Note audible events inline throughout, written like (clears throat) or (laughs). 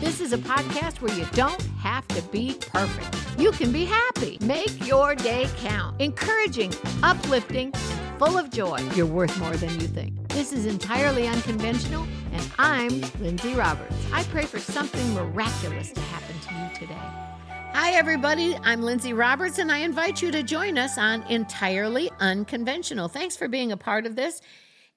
This is a podcast where you don't have to be perfect. You can be happy. Make your day count. Encouraging, uplifting, full of joy. You're worth more than you think. This is entirely unconventional, and I'm Lindsay Roberts. I pray for something miraculous to happen to you today. Hi, everybody. I'm Lindsay Roberts, and I invite you to join us on Entirely Unconventional. Thanks for being a part of this.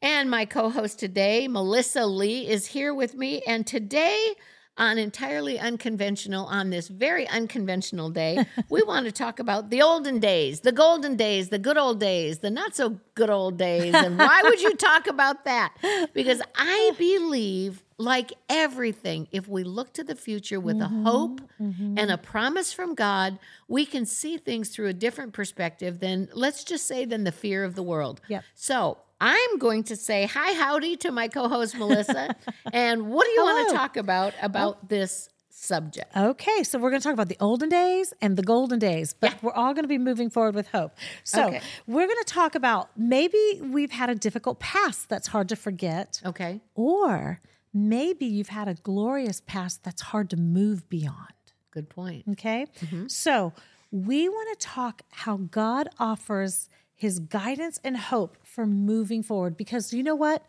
And my co host today, Melissa Lee, is here with me. And today, on Entirely Unconventional, on this very unconventional day, (laughs) we want to talk about the olden days, the golden days, the good old days, the not so good old days. And why would you (laughs) talk about that? Because I (laughs) believe, like everything, if we look to the future with Mm-hmm. a hope and a promise from God, we can see things through a different perspective than, let's just say, than the fear of the world. Yep. So I'm going to say hi, howdy to my co-host Melissa. (laughs) and what do you want to talk about about this subject? Okay, so we're going to talk about the olden days and the golden days, but Yeah. we're all going to be moving forward with hope. So Okay. we're going to talk about maybe we've had a difficult past that's hard to forget, Okay. or maybe you've had a glorious past that's hard to move beyond. Good point. Okay, Mm-hmm. so we want to talk how God offers his guidance and hope for moving forward because you know what?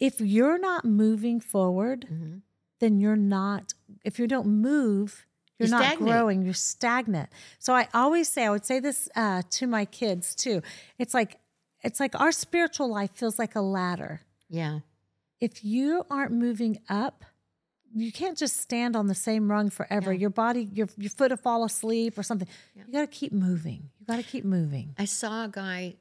If you're not moving forward, Mm-hmm. then you're not, if you don't move, you're, You're not stagnant. growing, you're stagnant. So I always say, I would say this uh, to my kids too. It's like, it's like our spiritual life feels like a ladder. Yeah. If you aren't moving up, you can't just stand on the same rung forever. Your body, your your foot will fall asleep or something. You got to keep moving. You got to keep moving. I saw a guy,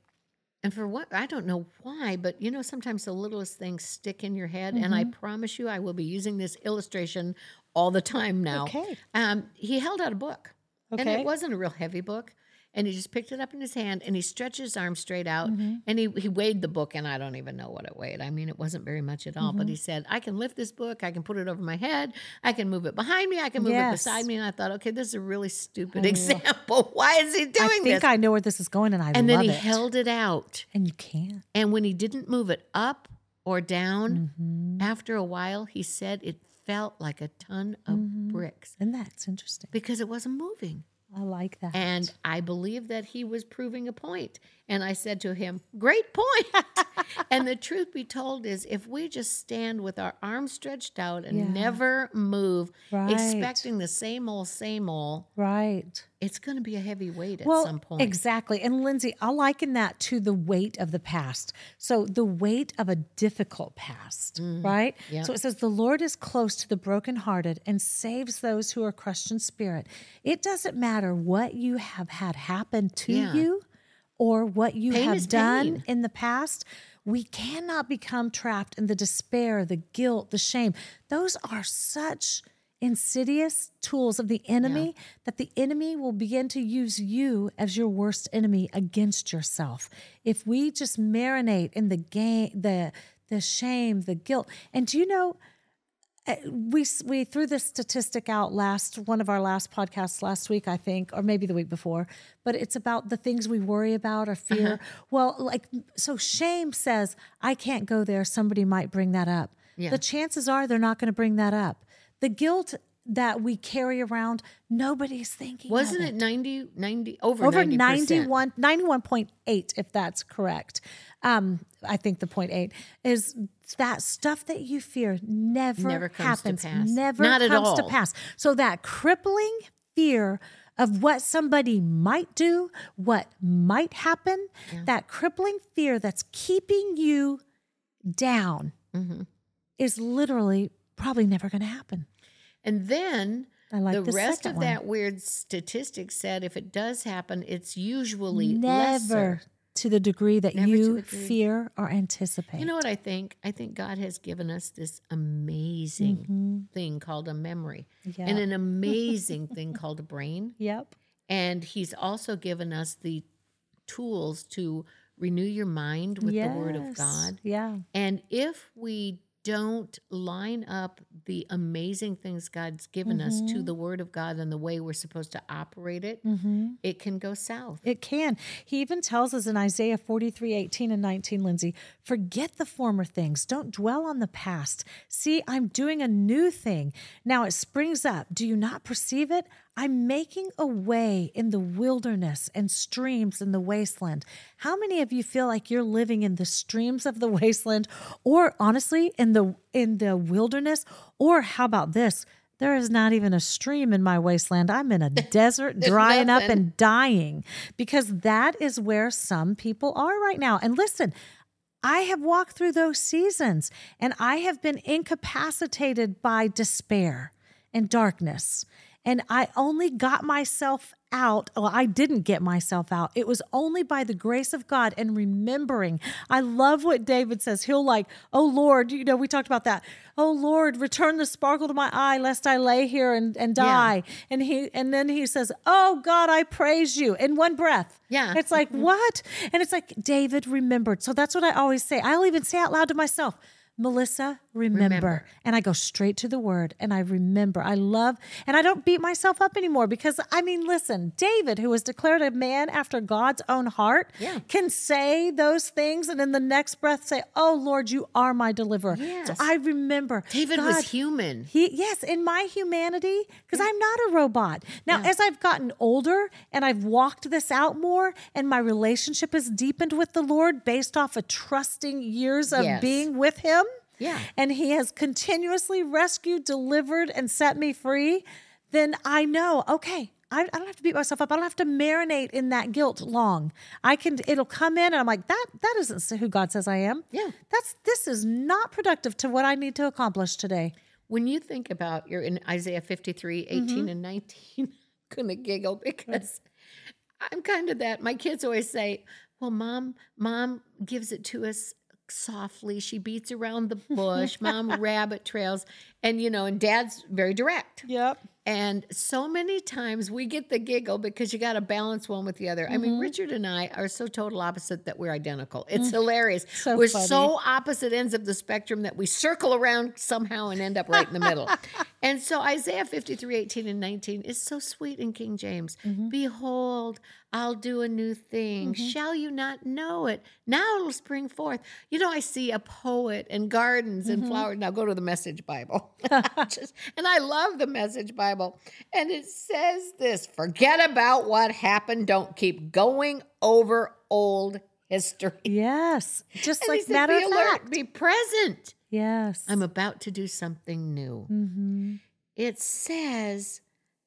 and for what I don't know why, but you know, sometimes the littlest things stick in your head. And Mm-hmm. I promise you, I will be using this illustration all the time now. Okay. Um, he held out a book, and it wasn't a real heavy book. And he just picked it up in his hand and he stretched his arm straight out Mm-hmm. and he, he weighed the book and I don't even know what it weighed. I mean, it wasn't very much at all, Mm-hmm. but he said, I can lift this book, I can put it over my head, I can move it behind me, I can move it beside me. And I thought, okay, this is a really stupid example. (laughs) Why is he doing this I think this? I know where this is going, and I and then he it. held it out. and you can't. And when he didn't move it up or down, Mm-hmm. after a while, he said it felt like a ton of Mm-hmm. bricks And that's interesting. because it wasn't moving. I like that. And I believe that he was proving a point. And I said to him, Great point. (laughs) and the truth be told is, if we just stand with our arms stretched out and Yeah. never move, Right. expecting the same old, same old, right. it's going to be a heavy weight at well, some point. exactly. And Lindsay, I liken that to the weight of the past. So the weight of a difficult past, right? Mm. Yeah. So it says the Lord is close to the brokenhearted and saves those who are crushed in spirit. It doesn't matter what you have had happen to Yeah. you or what you Pain have done pain. in the past. We cannot become trapped in the despair, the guilt, the shame. Those are such insidious tools of the enemy that the enemy will begin to use you as your worst enemy against yourself. If we just marinate in the game, the the shame, the guilt. And do you know we we threw this statistic out last one of our last podcasts last week I think or maybe the week before but it's about the things we worry about or fear. Well like so shame says I can't go there. Somebody might bring that up. Yeah. the chances are they're not going to bring that up. The guilt that we carry around nobody's thinking Wasn't it. 90, 90 over, over 90%? 91 91.8 if that's correct. Um i think the point eight is that stuff that you fear never, Never comes to happens pass. never Not at comes to pass so that crippling fear of what somebody might do what might happen that crippling fear that's keeping you down Mm-hmm. is literally probably never going to happen And then I like the the rest of one. that weird statistic said if it does happen, it's usually never lesser. To the degree that Never you degree. fear or anticipate You know what I think? I think God has given us this amazing thing called a memory Mm-hmm. And an (laughs) amazing thing called a brain. Yep. And He's also given us the tools to renew your mind with the Word of God. Yeah. And if we don't line up the amazing things God's given us to Mm-hmm. the Word of God and the way we're supposed to operate it, it can go south. It can. He even tells us in Isaiah 43 18 and 19, Lindsay, forget the former things. Don't dwell on the past. See, I'm doing a new thing. Now it springs up. Do you not perceive it? I'm making a way in the wilderness and streams in the wasteland. How many of you feel like you're living in the streams of the (laughs) wasteland or honestly in the in the wilderness or how about this? There is not even a stream in my wasteland. I'm in a (laughs) desert drying up and dying because that is where some people are right now. And listen, I have walked through those seasons and I have been incapacitated by despair and darkness. And I only got myself out. Well, I didn't get myself out. It was only by the grace of God and remembering. I love what David says. He'll like, oh Lord, you know, we talked about that. Oh Lord, return the sparkle to my eye, lest I lay here and, and die. And he and then he says, Oh God, I praise you in one breath. Yeah. It's like, mm-hmm. what? And it's like David remembered. So that's what I always say. I'll even say out loud to myself, Melissa, remember. Remember. And I go straight to the word and I remember. I love, and I don't beat myself up anymore because I mean, listen, David, who was declared a man after God's own heart, Yeah. can say those things and in the next breath say, Oh Lord, you are my deliverer. So I remember. David God, was human. he yes, in my humanity, because I'm not a robot. Now, as I've gotten older and I've walked this out more, and my relationship has deepened with the Lord based off of trusting years of Yes. being with Him. Yeah. And He has continuously rescued, delivered, and set me free, then I know, okay. I, don't have to beat myself up. I don't have to marinate in that guilt long. I can. It'll come in, and I'm like, that. That isn't who God says I am. Yeah. That's. This is not productive to what I need to accomplish today. When you think about you're in Isaiah 53, 18 Mm-hmm. and 19, (laughs) I'm gonna giggle because I'm kind of that. My kids always say, Well, mom, mom gives it to us softly. She beats around the (laughs) bush, mom rabbit trails. And you know, and dad's very direct. Yep. And so many times we get the giggle because you got to balance one with the other. I Mm-hmm. mean, Richard and I are so total opposite that we're identical. It's hilarious. Mm. So we're funny. so opposite ends of the spectrum that we circle around somehow and end up right in the middle. (laughs) and so Isaiah 53, 18 and 19 is so sweet in King James. Mm-hmm. Behold, I'll do a new thing. Shall you not know it? Now it'll spring forth. You know, I see a poet and gardens Mm-hmm. and flowers. Now go to the Message Bible. (laughs) Just, and I love the Message Bible. And it says this forget about what happened. Don't keep going over old history. (laughs) Yes. Just And like matter be of alert, fact. be present. yes. I'm about to do something new. mm-hmm. It says,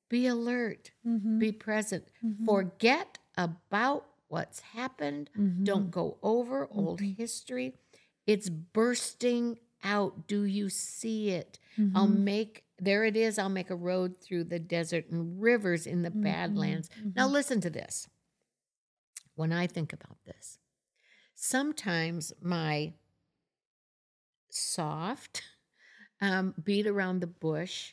be alert, Mm-hmm. be present, forget about what's happened, Mm-hmm. don't go over old history. It's bursting out. Do you see it? I'll Mm-hmm. make, there it is, I'll make a road through the desert and rivers in the Mm-hmm. badlands. Now, listen to this. When I think about this, sometimes my soft (laughs) um, beat around the bush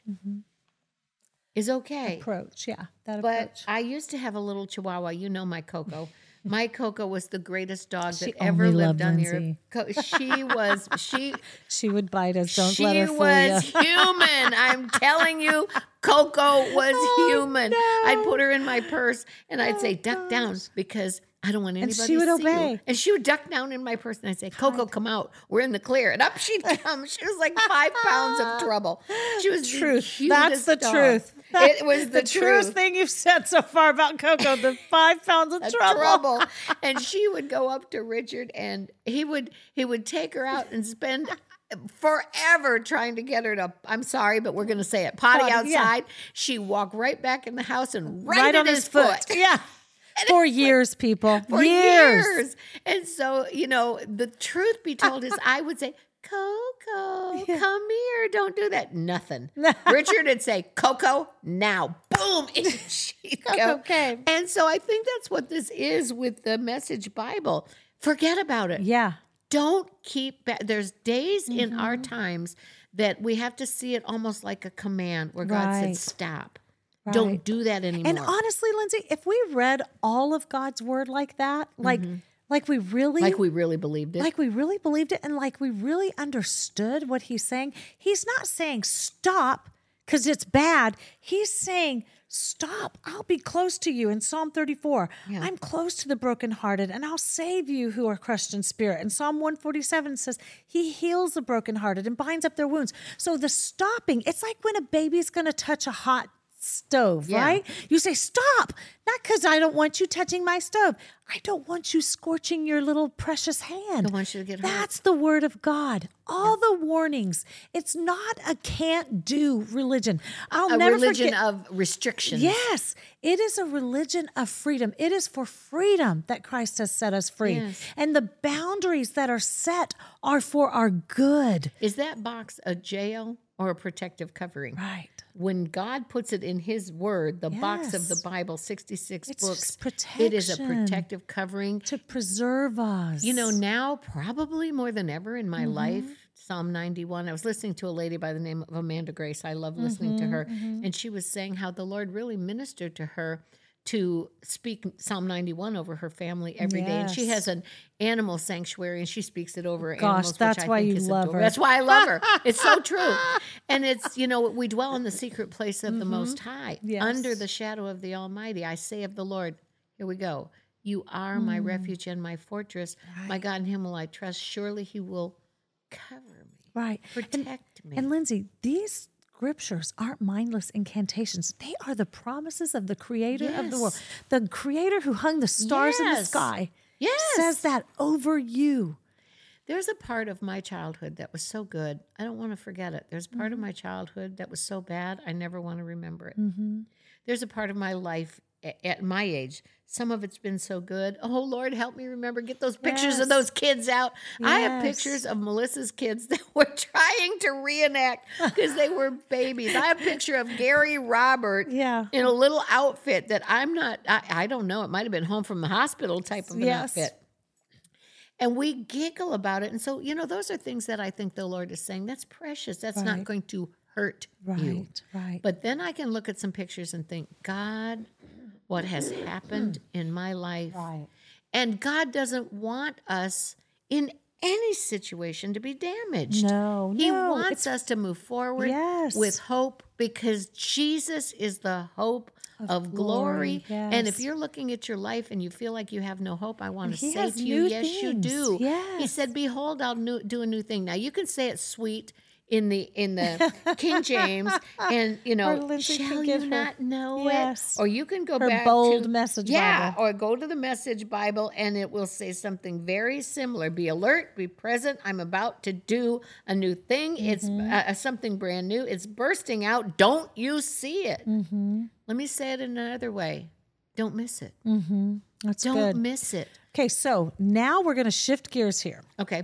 is okay. approach. Yeah. That But approach. I used to have a little chihuahua. You know my Coco. My Coco was the greatest dog She that ever lived on the earth. She was she (laughs) she would bite us. Don't let her fool was you. human. I'm telling you, Coco was (laughs) Oh, human. I'd put her in my purse and I'd say, "Duck oh, down," because I don't want anybody she would to see you. And she would duck down in my purse, and I'd say, "Coco, come out. We're in the clear." And up she'd come. She was like five pounds of (laughs) trouble. She was the That's the dog. truth. It (laughs) was the, the truest thing you've said so far about Coco. The five pounds of (laughs) trouble. trouble. (laughs) and she would go up to Richard and he would he would take her out and spend forever trying to get her to I'm sorry, but we're gonna say it, potty Potty, yeah. outside. She walk right back in the house and right, Right on his foot. Yeah. For years, people. For years. years. And so, you know, the truth be told is I would say, Coco, (laughs) come here. Don't do that. Nothing. (laughs) Richard would say, Coco, now. Boom. (laughs) She'd go. Came. And so I think that's what this is with the message Bible. Forget about it. Yeah. Don't keep back. There's days in our Mm-hmm. times that we have to see it almost like a command where God said, stop. Right. Don't do that anymore. And honestly, Lindsay, if we read all of God's word like that, like Mm-hmm. Like we really Like we really believed it. like we really believed it and like we really understood what he's saying. He's not saying stop because it's bad. He's saying stop. I'll be close to you in Psalm 34. I'm close to the brokenhearted and I'll save you who are crushed in spirit. And Psalm 147 says he heals the brokenhearted and binds up their wounds. So the stopping, it's like when a baby's going to touch a hot stove, Yeah. right? You say, Stop, not because I don't want you touching my stove. I don't want you scorching your little precious hand. Don't want you to get hurt. That's the word of God. All the warnings. It's not a can't do religion. I'll a never religion forget. of restrictions. Yes, it is a religion of freedom. It is for freedom that Christ has set us free. Yes. And the boundaries that are set are for our good. Is that box a jail or a protective covering? Right. When God puts it in His Word, the box of the Bible, 66 It's books, it is a protective covering. To preserve us. You know, now probably more than ever in Mm-hmm. my life, Psalm 91. I was listening to a lady by the name of Amanda Grace. I love listening to Mm-hmm, her. And she was saying how the Lord really ministered to her to speak Psalm 91 over her family every day. And she has an animal sanctuary and she speaks it over Gosh, animals. that's why you love adorable. her. That's why I love her. (laughs) It's so true. And it's, you know, we dwell in the secret place of the Most High, Mm-hmm. Yes. under the shadow of the Almighty. I say of the Lord, here we go. You are my Mm. refuge and my fortress. My God, in him will I trust. Surely he will cover me, right. And- protect me. And Lindsay, these scriptures aren't mindless incantations. They are the promises of the creator of the world. The creator who hung the stars in the sky yes. says that over you. There's a part of my childhood that was so good. I don't want to forget it. There's a part of mm-hmm. my childhood that was so bad. I never want to remember it. Mm-hmm. There's a part of my life at my age. Some of it's been so good. Oh Lord, help me remember. Get those pictures Yes. of those kids out. I have pictures of Melissa's kids (laughs) that were trying to reenact because they were babies. I have a picture of Gary Robert (laughs) Yeah. in a little outfit that I'm not. I, I don't know. It might have been home from the hospital type of an Yes. outfit and we giggle about it. And so, you know, those are things that I think the Lord is saying that's precious. That's not going to hurt you. Right, right. But then I can look at some pictures and think, God, what has happened (clears throat) in my life? Right. And God doesn't want us in any situation to be damaged. No, He no, wants us to move forward Yes. with hope because Jesus is the hope of, glory. glory, And if you're looking at your life and you feel like you have no hope, I want to He say to you, yes, you things. do. He said, Behold, I'll do a new thing. Now you can say it sweet in the in the (laughs) King James, and you know, shall you her- not know Yes. it? Or you can go back bold to, Message yeah, Bible. or go to the Message Bible, and it will say something very similar. Be alert, be present. I'm about to do a new thing. It's Mm-hmm. uh, something brand new. It's bursting out. Don't you see it? Mm-hmm. Let me say it in another way. Don't miss it. That's Don't good. miss it. Okay, so now we're going to shift gears here Okay.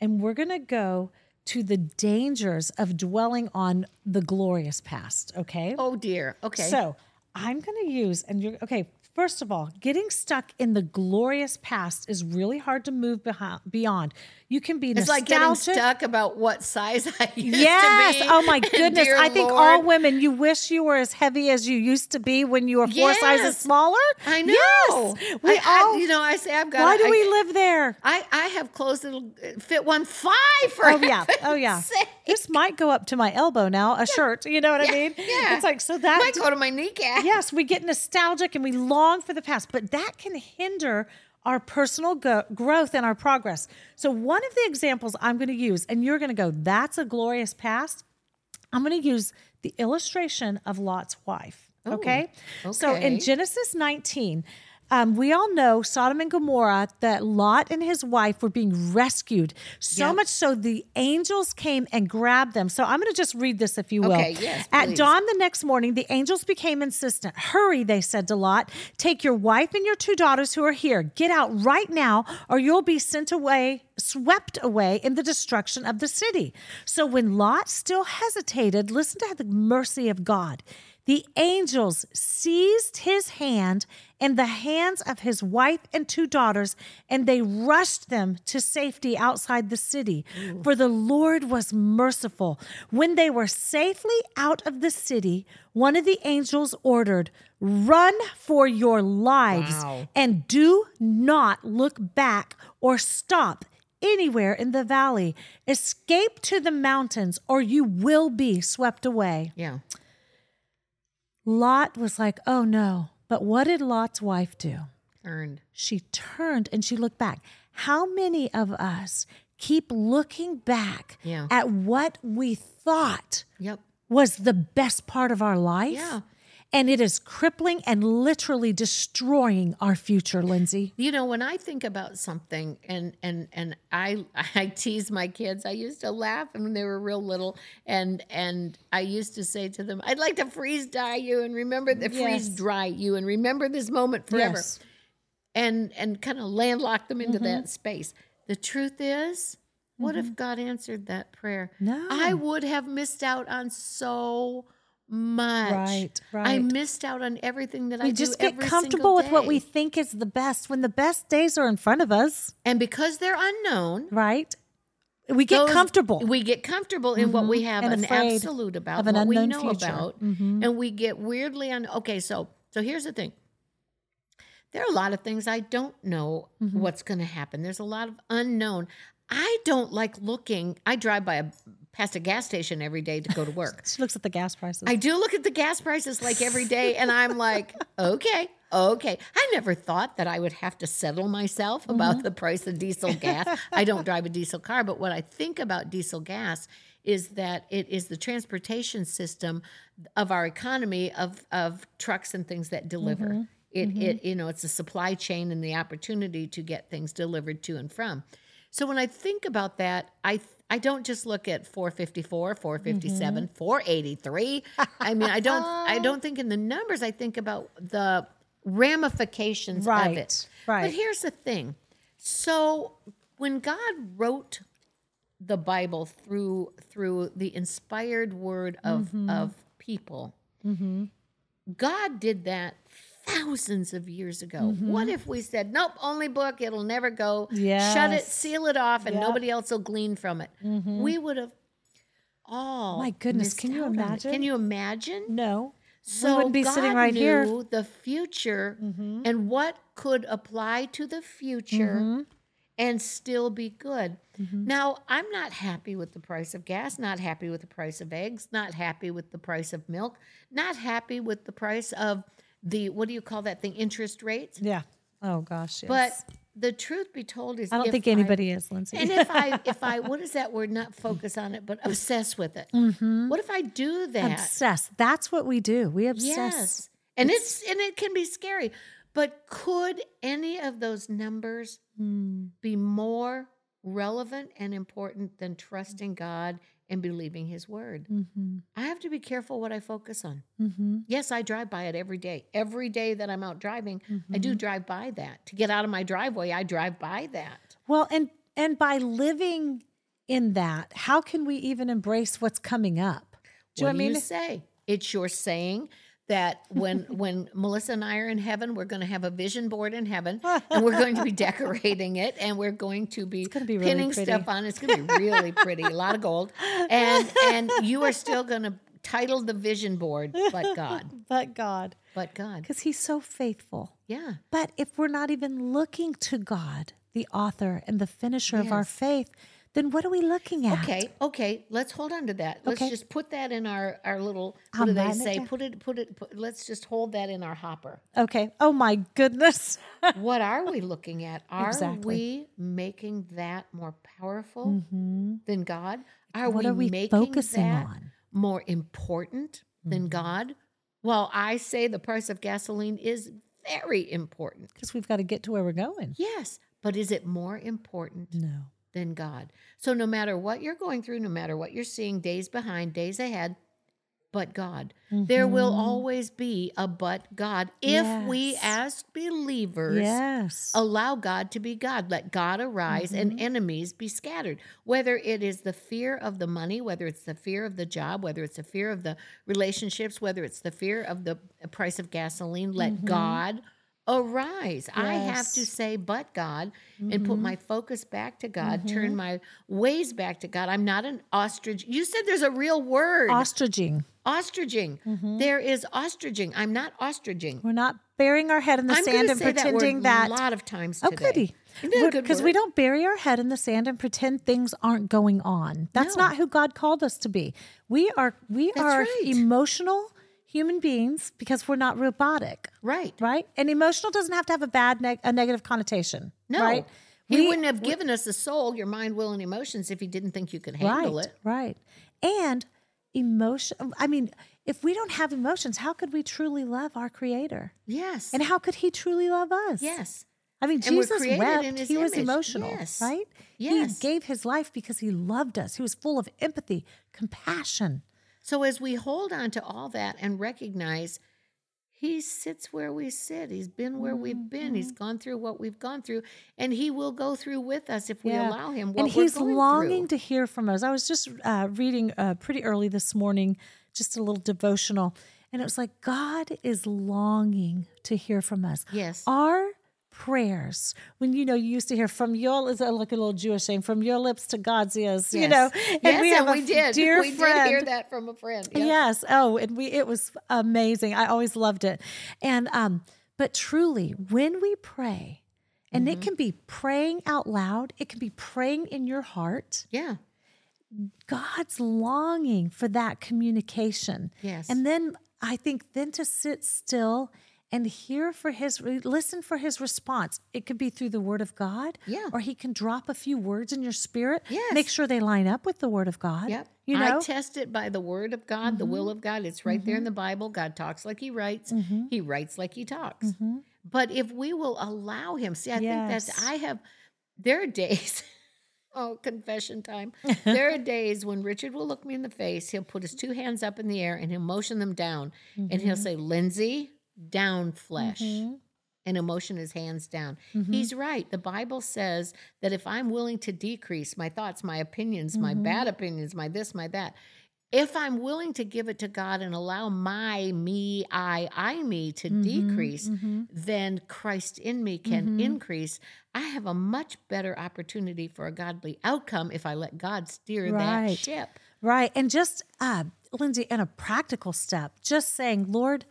and we're going to go to the dangers of dwelling on the glorious past. Okay. Oh dear. Okay. So I'm going to use, and you're okay. First of all, getting stuck in the glorious past is really hard to move behind, beyond. You can be it's like getting stuck about what size I used Yes. to be. Oh my (laughs) goodness. I think Lord. all women, you wish you were as heavy as you used to be when you were four sizes smaller. I know. Yes. We I, I- all. you know, I say I've got. why do I, we live there? I, I have clothes that'll uh, fit one five for Oh yeah. Oh yeah. sake. This might go up to my elbow now, a shirt. You know what I mean? yeah. It's like so that Might go to my kneecap. yes, we get nostalgic and we long for the past, but that can hinder our personal go- growth and our progress. So, one of the examples I'm going to use, and you're going to go, that's a glorious past. I'm going to use the illustration of Lot's wife. Okay. Okay. So, in. Genesis 19, um, we all know Sodom and Gomorrah that Lot and his wife were being rescued. So Yep. much so the angels came and grabbed them. So I'm going to just read this if you will. Okay, yes, At please. dawn the next morning, the angels became insistent. Hurry, they said to Lot. Take your wife and your two daughters who are here. Get out right now, or you'll be sent away, swept away in the destruction of the city. So when Lot still hesitated, listen to the mercy of God. the angels seized his hand and the hands of his wife and two daughters, and they rushed them to safety outside the city. For the Lord was merciful. When they were safely out of the city, one of the angels ordered, Run for your lives Wow. and do not look back or stop anywhere in the valley. Escape to the mountains, or you will be swept away. Yeah. Lot was like, oh no. But what did Lot's wife do? Earned. She turned and she looked back. How many of us keep looking back Yeah. at what we thought Yep. was the best part of our life? Yeah. And it is crippling and literally destroying our future, Lindsay. You know, when I think about something and and and I (laughs) I tease my kids, I used to laugh when they were real little and and I used to say to them, I'd like to freeze dry you and remember the freeze dry you and remember this moment forever. Yes. And and kind of landlock them into that mm-hmm. space. The truth is, what if mm-hmm. God answered that prayer? No. I would have missed out on so much. Right, I missed out on everything that I We do We just get comfortable with what we think is the best when the best days are in front of us, And because they're unknown, right? We get those- comfortable. We get comfortable in what we have And an absolute about, of an what we unknown know future. about, Mhm. and we get weirdly un. Okay, so so here's the thing. There are a lot of things I don't know Mm-hmm. what's going to happen. There's a lot of unknown. I don't like looking. I drive by a past a gas station every day to go to work. (laughs) she looks at the gas prices. I do look at the gas prices like every day, and I'm like, (laughs) okay, okay. I never thought that I would have to settle myself about mm-hmm. the price of diesel gas. I don't drive a diesel car, but what I think about diesel gas is that it is the transportation system of our economy of of trucks and things that deliver. Mm-hmm. It it mm-hmm. you know it's a supply chain and the opportunity to get things delivered to and from. So when I think about that, I I don't just look at 454, 457, 483. I mean, I don't I (laughs) don't think in the numbers. I think about the ramifications of it. right. But here's the thing. So when God wrote the Bible through through the inspired word of Mm-hmm. of people, God did that thousands of years ago. Mm-hmm. What if we said, "Nope, only book. It'll never go. Shut it, seal it off, and Yep. Mm-hmm. nobody else will glean from it." We would have all. My goodness, can you out on it. imagine? Can you imagine? no. So wouldn't be God sitting right here. Mm-hmm. the future and what could apply to the future and still be good. Mm-hmm. Now, I'm not happy with the price of gas, not happy with the price of eggs, not happy with the price of milk, not happy with the price of the what do you call that thing interest rates? Yeah. Oh gosh. Yes. But the truth be told is I don't think anybody is, Lindsay. and if I (laughs) if I what is that word not focus on it but obsess with it. Mm-hmm. What if I do that? obsess. That's what we do. We obsess. Yes. And it's, and it can be scary. But could any of those numbers Hmm. be more relevant and important than trusting God and believing his word? Mm-hmm. I have to be careful what I focus on. Mm-hmm. Yes, I drive by it every day. Every day that I'm out driving, I do Mm-hmm. drive by that. To get out of my driveway, I drive by that. Well, and and by living in that, how can we even embrace what's coming up? Do what do what I mean? you say? It's your saying that when (laughs) when Melissa and I are in heaven, we're going to have a vision board in heaven, (laughs) and we're going to be decorating it, and we're going to be, be really pinning stuff on. it. It's going to be really pretty, a lot of gold, and and you are still going to title the vision board, but God, (laughs) But God, but God, because He's so faithful. yeah. But if we're not even looking to God, the author and the finisher of our faith, then what are we looking at? Okay, okay. Let's hold on to that. Let's Okay. just put that in our our little. What I'm do they writing it say? Put it, put it. Put, let's just hold that in our hopper. Okay. Oh my goodness. (laughs) what are we looking at? Are Exactly. we making that more powerful than God? Are Mm-hmm. What we are we making focusing that on? Mm-hmm. more important than God? Well, I say the price of gasoline is very important. Because we've got to get to where we're going. Yes, but is it more important No. Than God? So no matter what you're going through, no matter what you're seeing, days behind, days ahead, but God. There will Mhm. always be a but God if we, Yes. as believers, Yes. allow God to be God. Let God arise Mm-hmm. and enemies be scattered. Whether it is the fear of the money, whether it's the fear of the job, whether it's the fear of the relationships, whether it's the fear of the price of gasoline, let God arise. I have to Mm-hmm. Say, but God, and put my focus back to God, turn Mhm. my ways back to God. I'm not an ostrich. You said there's a real word Ostriching. ostriching. Mhm. There is ostriching. I'm not ostriching. We're not burying our head in the I'm sand and say that pretending that. A lot of times Oh, today. goody. Isn't that a good Because we don't bury our head in the sand and pretend things aren't going on. That's No. not who God called us to be. We are we That's are right. emotional human beings because we're not robotic, Right. right? And emotional doesn't have to have a bad neg- a negative connotation, No. right? He We- wouldn't have given us a soul, your mind, will, and emotions if he didn't think you could handle right, it. Right. And emotion I mean, if we don't have emotions, how could we truly love our creator? Yes. And how could he truly love us? yes. I mean, And Jesus wept. he was emotional, Yes. right? Yes. He gave his life because he loved us. He was full of empathy, compassion. So as we hold on to all that and recognize he sits where we sit, he's been where we've been, he's Mm-hmm. gone through what we've gone through, and he will go through with us if we Yeah. allow him. What and he's longing through. to hear from us. I was just uh, reading uh, pretty early this morning, just a little devotional, and it was like God is longing to hear from us. Yes. Our prayers, when you know you used to hear from your is like a little Jewish saying, from your lips to God's ears, you Yes. know, yes, and we have a we did. dear we friend. did hear that from a friend. Yep. Yes. Oh, and we it was amazing. I always loved it. And um, but truly, when we pray, and Mm-hmm. it can be praying out loud, it can be praying in your heart. Yeah. God's longing for that communication. Yes. And then I think then to sit still and hear for his listen for his response. It could be through the word of God. Yeah. Or he can drop a few words in your spirit. Yes. Make sure they line up with the word of God. Yep. You know? Mm-hmm. I test it by the word of God, the will of God. It's right there in the Bible. God talks like he writes. Mm-hmm. He writes like he talks. But if we will allow him, see, I think that's I have there are days (laughs) Oh, confession time. there are (laughs) days when Richard will look me in the face. He'll put his two hands up in the air and he'll motion them down. And Mm-hmm. he'll say, Lindsay, down flesh. And he'll motion his hands down. Mm-hmm. He's right. The Bible says that if I'm willing to decrease my thoughts, my opinions, my bad opinions, my this, my that, if I'm willing to give it to God and allow my, me, I, I, me to Mm-hmm. decrease, then Christ in me can increase. I have a much better opportunity for a godly outcome if I let God steer that ship. Right. And just, uh, Lindsay, in a practical step, just saying, Lord,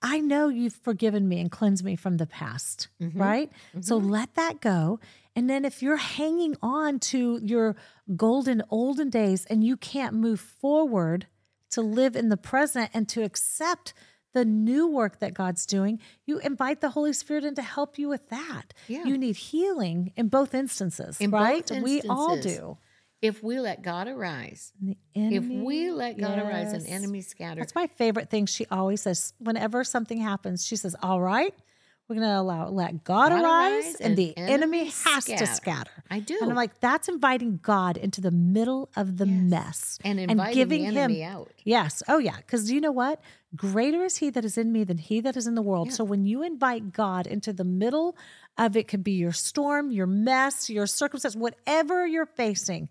I know you've forgiven me and cleansed me from the past, Mm-hmm. right? So let that go. And then if you're hanging on to your golden olden days and you can't move forward to live in the present and to accept the new work that God's doing, you invite the Holy Spirit in to help you with that. Yeah. You need healing in both instances, In both right? We all do. If we let God arise, And the if we let God arise and yes. enemies scatter, That's my favorite thing. She always says, whenever something happens, she says, All right, we're going to allow let God, God arise, arise and, and the enemy has to scatter." scatter. I do. And I'm like, that's inviting God into the middle of the Yes. mess and inviting the enemy out. Yes. Oh, yeah. Because you know what? Greater is he that is in me than he that is in the world. Yeah. So when you invite God into the middle of it, could be your storm, your mess, your circumstance, whatever you're facing,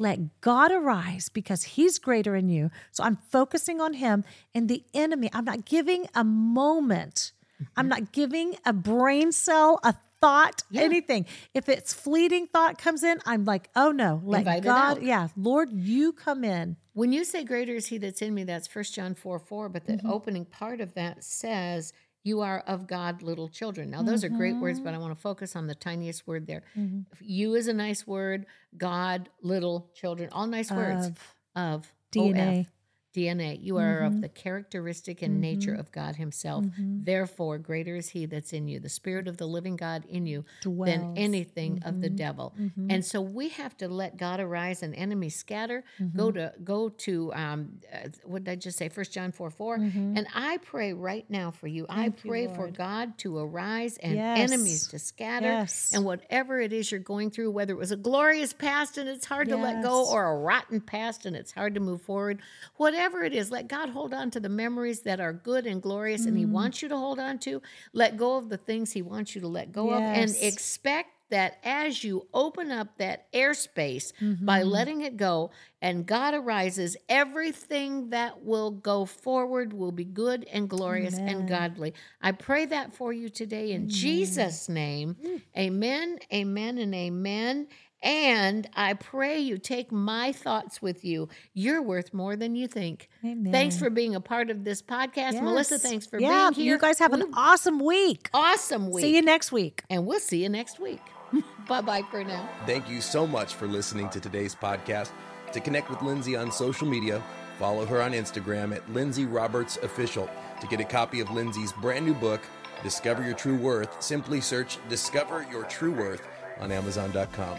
let God arise because he's greater in you. So I'm focusing on him and the enemy. I'm not giving a moment. I'm Mm-hmm. not giving a brain cell, a thought, Yeah. anything. If it's fleeting thought comes in, I'm like, oh no, let Invite God, yeah, Lord, you come in. When you say greater is he that's in me, that's first John 4 4, but the Mm-hmm. opening part of that says, You are of God, little children. Now, those are great words, Mm-hmm. but I want to focus on the tiniest word there. You is a nice word, God, little children, all nice words. Of Of DNA. OF, DNA. You are Mm-hmm. of the characteristic and nature of God Himself. Therefore, greater is He that's in you, the Spirit of the living God in you, than Dwells. Mm-hmm. anything of the devil. And so we have to let God arise and enemies scatter. Mm-hmm. Go to go to um, uh, what did I just say? First John four 4 And I pray right now for you. I Mm-hmm. You, pray for God to arise and Yes. enemies to scatter. Yes. And whatever it is you're going through, whether it was a glorious past and it's hard to let go, or a rotten past and it's hard to move forward, whatever whatever it is, let God hold on to the memories that are good and glorious and He mm. wants you to hold on to. Let go of the things He wants you to let go of and expect that as you open up that airspace by mm-hmm. letting it go and God arises, everything that will go forward will be good and glorious and godly. I pray that for you today in Jesus' name. Mm. Amen, amen, and amen. And I pray you take my thoughts with you. You're worth more than you think. Amen. Thanks for being a part of this podcast. Melissa, thanks for yeah, being here. You guys have an What awesome week. awesome week. See you next week. and we'll see you next week. (laughs) bye bye for now. Thank you so much for listening to today's podcast. To connect with Lindsay on social media, follow her on Instagram at Lindsay Roberts Official. To get a copy of Lindsay's brand new book, Discover Your True Worth, simply search Discover Your True Worth on Amazon.com.